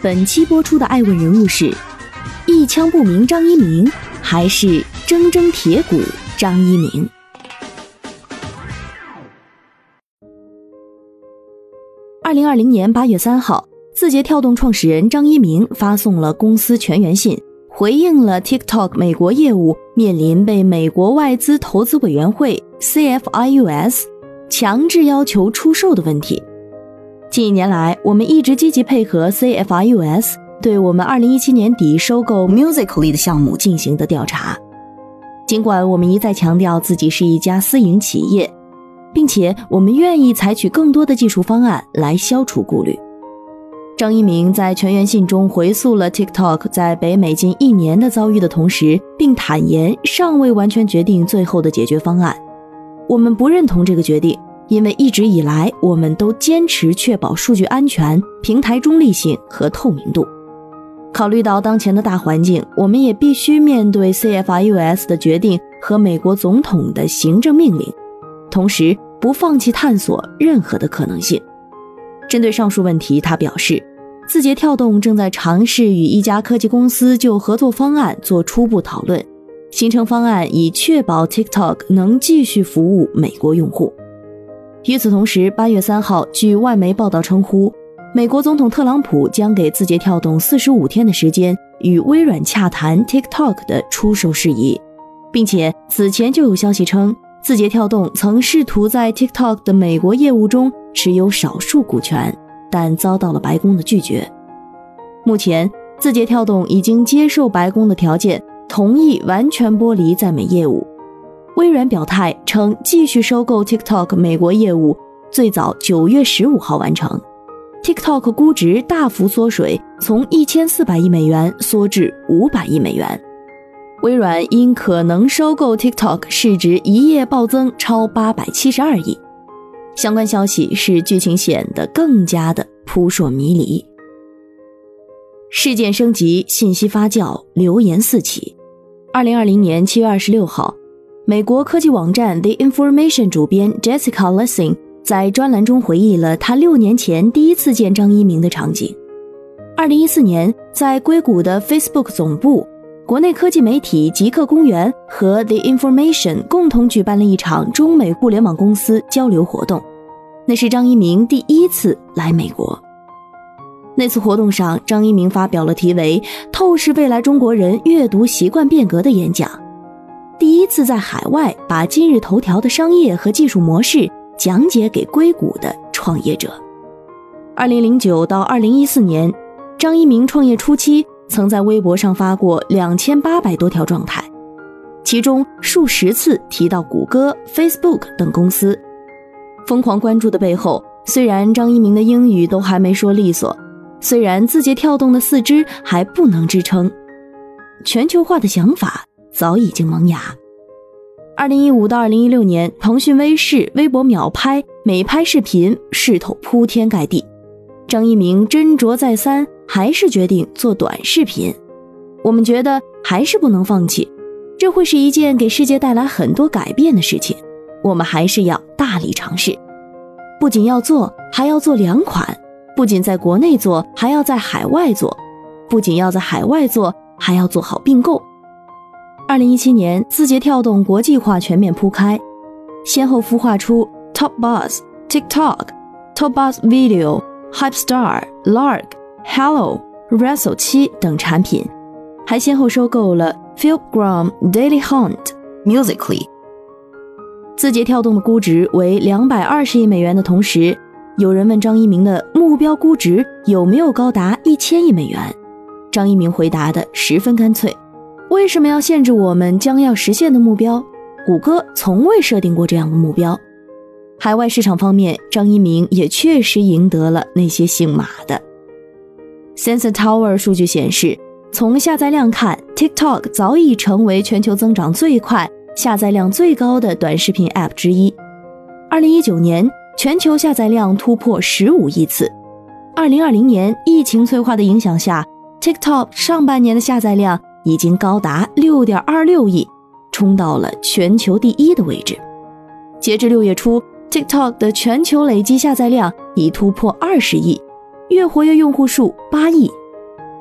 本期播出的爱问人物是：一枪不鸣张一鸣，还是铮铮铁骨张一鸣？二零二零年八月三号，字节跳动创始人张一鸣发送了公司全员信，回应了 TikTok 美国业务面临被美国外资投资委员会 CFIUS 强制要求出售的问题。近一年来，我们一直积极配合 CFIUS 对我们2017年底收购 Musically 的项目进行的调查。尽管我们一再强调自己是一家私营企业，并且我们愿意采取更多的技术方案来消除顾虑。张一鸣在全员信中回溯了 TikTok 在北美近一年的遭遇的同时，并坦言尚未完全决定最后的解决方案。我们不认同这个决定。因为一直以来，我们都坚持确保数据安全、平台中立性和透明度。考虑到当前的大环境，我们也必须面对 CFIUS 的决定和美国总统的行政命令，同时不放弃探索任何的可能性。针对上述问题，他表示，字节跳动正在尝试与一家科技公司就合作方案做初步讨论，形成方案以确保 TikTok 能继续服务美国用户。与此同时，八月三号，据外媒报道称呼，美国总统特朗普将给字节跳动四十五天的时间，与微软洽谈 TikTok 的出售事宜，并且此前就有消息称，字节跳动曾试图在 TikTok 的美国业务中持有少数股权，但遭到了白宫的拒绝。目前，字节跳动已经接受白宫的条件，同意完全剥离在美业务。微软表态称，继续收购 TikTok 美国业务，最早九月十五号完成。TikTok 估值大幅缩水，从一千四百亿美元缩至五百亿美元。微软因可能收购 TikTok，市值一夜暴增超八百七十二亿。相关消息使剧情显得更加的扑朔迷离。事件升级，信息发酵，流言四起。二零二零年七月二十六号。美国科技网站 The Information 主编 Jessica Lessing 在专栏中回忆了他六年前第一次见张一鸣的场景。二零一四年，在硅谷的 Facebook 总部，国内科技媒体极客公园和 The Information 共同举办了一场中美互联网公司交流活动，那是张一鸣第一次来美国。那次活动上，张一鸣发表了题为《透视未来中国人阅读习惯变革》的演讲。第一次在海外把今日头条的商业和技术模式讲解给硅谷的创业者。二零零九到二零一四年，张一鸣创业初期曾在微博上发过两千八百多条状态，其中数十次提到谷歌、Facebook 等公司。疯狂关注的背后，虽然张一鸣的英语都还没说利索，虽然字节跳动的四肢还不能支撑，全球化的想法。早已经萌芽。二零一五到二零一六年，腾讯微视、微博秒拍、美拍视频势头铺天盖地。张一鸣斟酌再三，还是决定做短视频。我们觉得还是不能放弃，这会是一件给世界带来很多改变的事情。我们还是要大力尝试，不仅要做，还要做两款；不仅在国内做，还要在海外做；不仅要在海外做，还要做好并购。二零一七年，字节跳动国际化全面铺开，先后孵化出 Top Boss、TikTok、Top Boss Video、HypeStar、Lark、Hello、Wrestle 七等产品，还先后收购了 Filmgram、Daily Hunt、Musically。字节跳动的估值为两百二十亿美元的同时，有人问张一鸣的目标估值有没有高达一千亿美元，张一鸣回答的十分干脆。为什么要限制我们将要实现的目标？谷歌从未设定过这样的目标。海外市场方面，张一鸣也确实赢得了那些姓马的。Sensor Tower 数据显示，从下载量看，TikTok 早已成为全球增长最快、下载量最高的短视频 App 之一。二零一九年，全球下载量突破十五亿次。二零二零年，疫情催化的影响下，TikTok 上半年的下载量已经高达六点二六亿，冲到了全球第一的位置。截至六月初，TikTok 的全球累计下载量已突破二十亿，月活跃用户数八亿。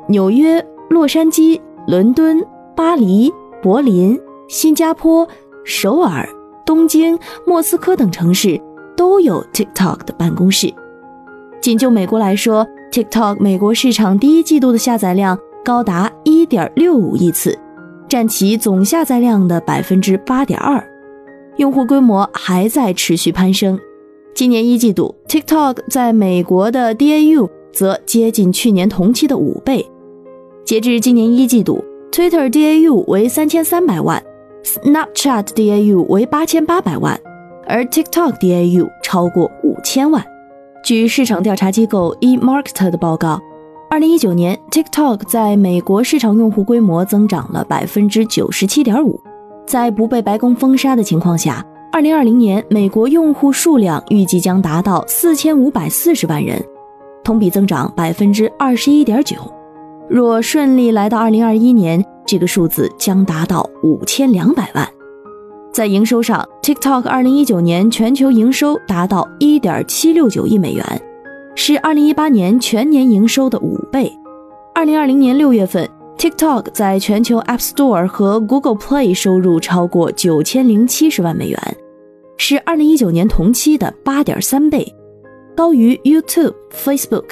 纽约。洛杉矶、伦敦、巴黎、柏林、新加坡、首尔、东京、莫斯科等城市都有 TikTok 的办公室。仅就美国来说，TikTok 美国市场第一季度的下载量高达1.65亿次，占其总下载量的百分之八点二，用户规模还在持续攀升。今年一季度，TikTok 在美国的 DAU 则接近去年同期的五倍。截至今年一季度，Twitter DAU 为三千三百万，Snapchat DAU 为八千八百万，而 TikTok DAU 超过五千万。据市场调查机构 eMarketer 的报告，二零一九年 TikTok 在美国市场用户规模增长了百分之九十七点五。在不被白宫封杀的情况下，二零二零年美国用户数量预计将达到四千五百四十万人，同比增长百分之二十一点九。若顺利来到二零二一年，这个数字将达到五千两百万。在营收上，TikTok 二零一九年全球营收达到一点七六九亿美元，是二零一八年全年营收的五倍。二零二零年六月份，TikTok 在全球 App Store 和 Google Play 收入超过九千零七十万美元，是二零一九年同期的八点三倍，高于 YouTube、Facebook。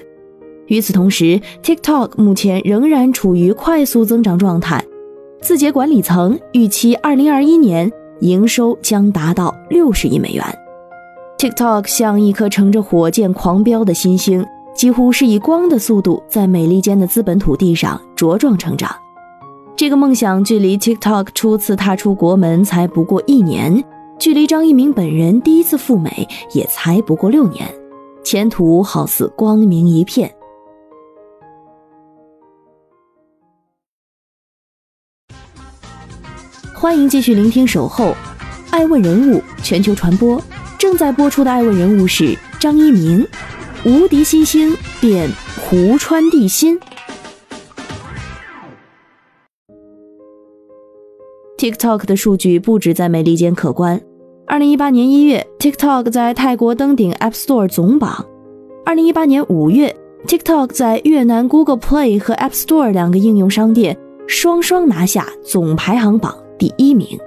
与此同时，TikTok 目前仍然处于快速增长状态。字节管理层预期2021年营收将达到60亿美元。TikTok 像一颗乘着火箭狂飙的新星，几乎是以光的速度在美利坚的资本土地上茁壮成长。这个梦想距离 TikTok 初次踏出国门才不过一年，距离张一鸣本人第一次赴美也才不过六年，前途好似光明一片。欢迎继续聆听《守候》，爱问人物全球传播正在播出的爱问人物是张一鸣，无敌新星变湖川地心。TikTok 的数据不止在美利坚可观。二零一八年一月，TikTok 在泰国登顶 App Store 总榜；二零一八年五月，TikTok 在越南 Google Play 和 App Store 两个应用商店双双拿下总排行榜。第一名，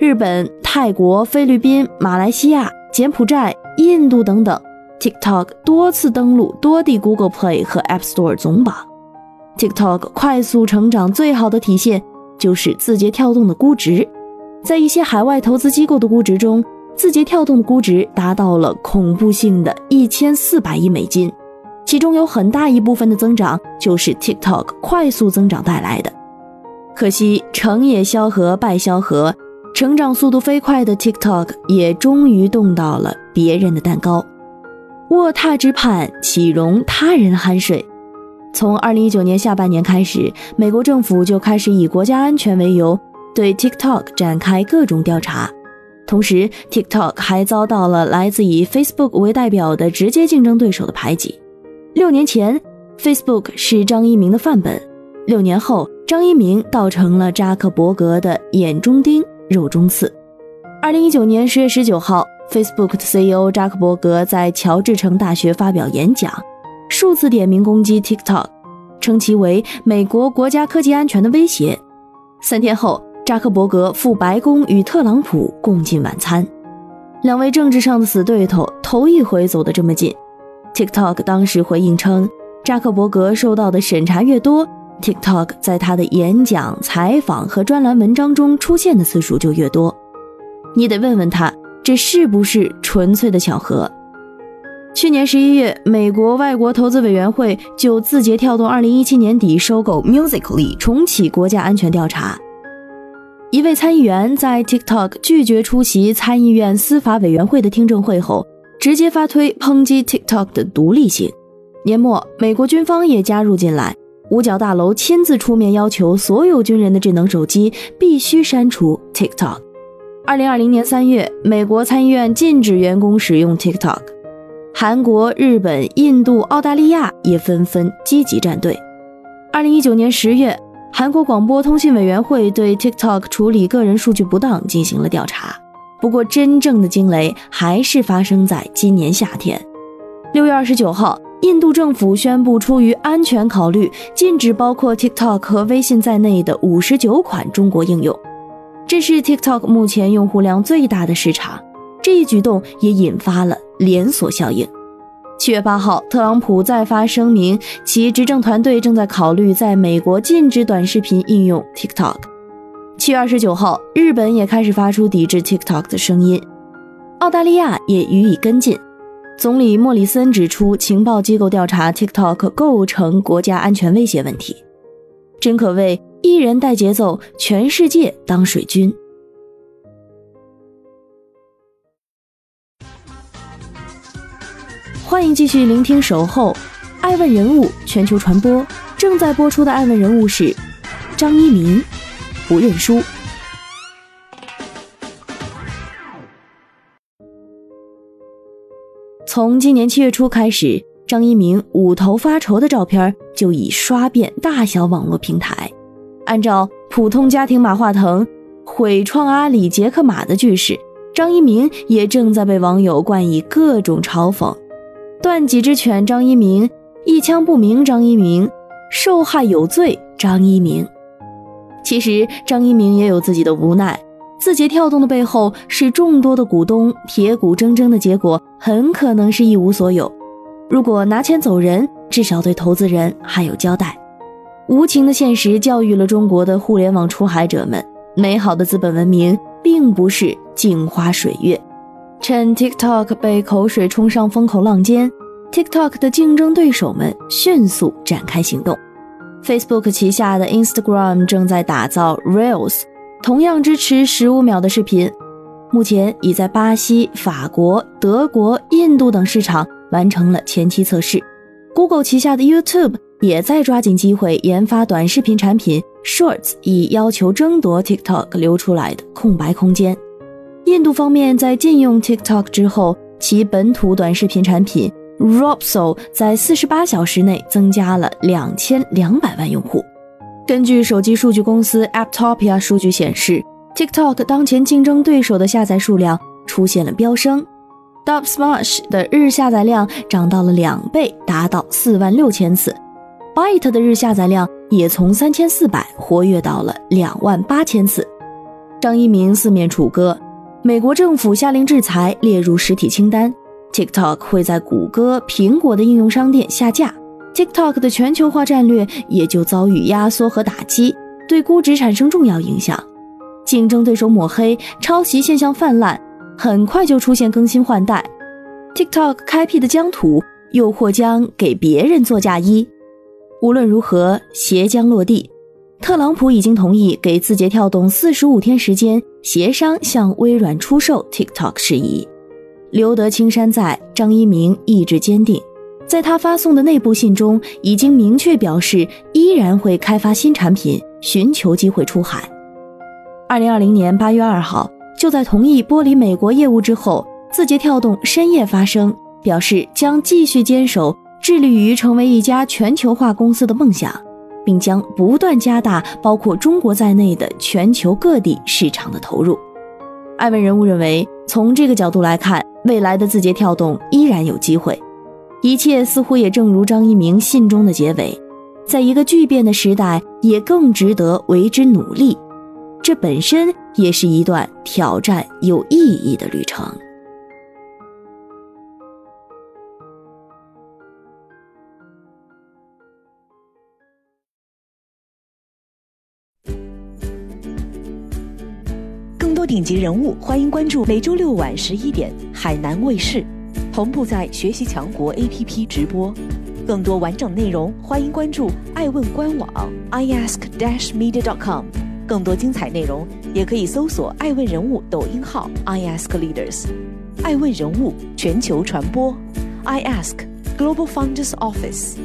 日本、泰国、菲律宾、马来西亚、柬埔寨、印度等等，TikTok 多次登陆多地 Google Play 和 App Store 总榜。TikTok 快速成长最好的体现就是字节跳动的估值，在一些海外投资机构的估值中，字节跳动的估值达到了恐怖性的一千四百亿美金，其中有很大一部分的增长就是 TikTok 快速增长带来的。可惜成也萧何，败萧何。成长速度飞快的 TikTok 也终于动到了别人的蛋糕。卧榻之畔，岂容他人酣睡？从二零一九年下半年开始，美国政府就开始以国家安全为由，对 TikTok 展开各种调查。同时，TikTok 还遭到了来自以 Facebook 为代表的直接竞争对手的排挤。六年前，Facebook 是张一鸣的范本。六年后，张一鸣倒成了扎克伯格的眼中钉、肉中刺。二零一九年十月十九号，Facebook 的 CEO 扎克伯格在乔治城大学发表演讲，数次点名攻击 TikTok，称其为美国国家科技安全的威胁。三天后，扎克伯格赴白宫与特朗普共进晚餐，两位政治上的死对头头一回走得这么近。TikTok 当时回应称，扎克伯格受到的审查越多。TikTok 在他的演讲、采访和专栏文章中出现的次数就越多，你得问问他，这是不是纯粹的巧合？去年十一月，美国外国投资委员会就字节跳动二零一七年底收购 Musical.ly 重启国家安全调查。一位参议员在 TikTok 拒绝出席参议院司法委员会的听证会后，直接发推抨击 TikTok 的独立性。年末，美国军方也加入进来。五角大楼亲自出面要求所有军人的智能手机必须删除 TikTok。二零二零年三月，美国参议院禁止员工使用 TikTok，韩国、日本、印度、澳大利亚也纷纷积极站队。二零一九年十月，韩国广播通信委员会对 TikTok 处理个人数据不当进行了调查。不过，真正的惊雷还是发生在今年夏天。六月二十九号，印度政府宣布，出于安全考虑，禁止包括 TikTok 和微信在内的五十九款中国应用。这是 TikTok 目前用户量最大的市场。这一举动也引发了连锁效应。七月八号，特朗普再发声明，其执政团队正在考虑在美国禁止短视频应用 TikTok。七月二十九号，日本也开始发出抵制 TikTok 的声音，澳大利亚也予以跟进。总理莫里森指出，情报机构调查 TikTok 构成国家安全威胁问题，真可谓。一人带节奏，全世界当水军。欢迎继续聆听《守候》，爱问人物全球传播正在播出的爱问人物是张一鸣，不认输。从今年七月初开始，张一鸣捂头发愁的照片就已刷遍大小网络平台。按照普通家庭马化腾毁创阿里杰克马的句式，张一鸣也正在被网友冠以各种嘲讽：断脊之犬张一鸣，一枪不明张一鸣，受害有罪张一鸣。其实张一鸣也有自己的无奈，字节跳动的背后是众多的股东铁骨铮铮的结果，很可能是一无所有。如果拿钱走人，至少对投资人还有交代。无情的现实教育了中国的互联网出海者们，美好的资本文明并不是镜花水月。趁 TikTok 被口水冲上风口浪尖，TikTok 的竞争对手们迅速展开行动。Facebook 旗下的 Instagram 正在打造 Reels，同样支持十五秒的视频，目前已在巴西、法国、德国、印度等市场完成了前期测试。Google 旗下的 YouTube。也在抓紧机会研发短视频产品 Shorts，以要求争夺 TikTok 留出来的空白空间。印度方面在禁用 TikTok 之后，其本土短视频产品 Robso 在四十八小时内增加了两千两百万用户。根据手机数据公司 Apptopia 数据显示，TikTok 当前竞争对手的下载数量出现了飙升，Dubsmash 的日下载量涨到了两倍，达到四万六千次。Byte 的日下载量也从三千四百活跃到了两万八千次。张一鸣四面楚歌，美国政府下令制裁，列入实体清单。TikTok 会在谷歌、苹果的应用商店下架，TikTok 的全球化战略也就遭遇压缩和打击，对估值产生重要影响。竞争对手抹黑、抄袭现象泛滥，很快就出现更新换代。TikTok 开辟的疆土又或将给别人做嫁衣。无论如何，鞋将落地。特朗普已经同意给字节跳动四十五天时间协商向微软出售 TikTok 事宜。留得青山在，张一鸣意志坚定，在他发送的内部信中已经明确表示，依然会开发新产品，寻求机会出海。二零二零年八月二号，就在同意剥离美国业务之后，字节跳动深夜发声，表示将继续坚守。致力于成为一家全球化公司的梦想，并将不断加大包括中国在内的全球各地市场的投入。艾文人物认为，从这个角度来看，未来的字节跳动依然有机会。一切似乎也正如张一鸣信中的结尾，在一个巨变的时代，也更值得为之努力。这本身也是一段挑战有意义的旅程。更多顶级人物，欢迎关注每周六晚十一点海南卫视，同步在学习强国 APP 直播。更多完整内容，欢迎关注爱问官网 iask-media.com。更多精彩内容，也可以搜索爱问人物抖音号 iaskleaders。爱问人物全球传播，iask Global Founders Office。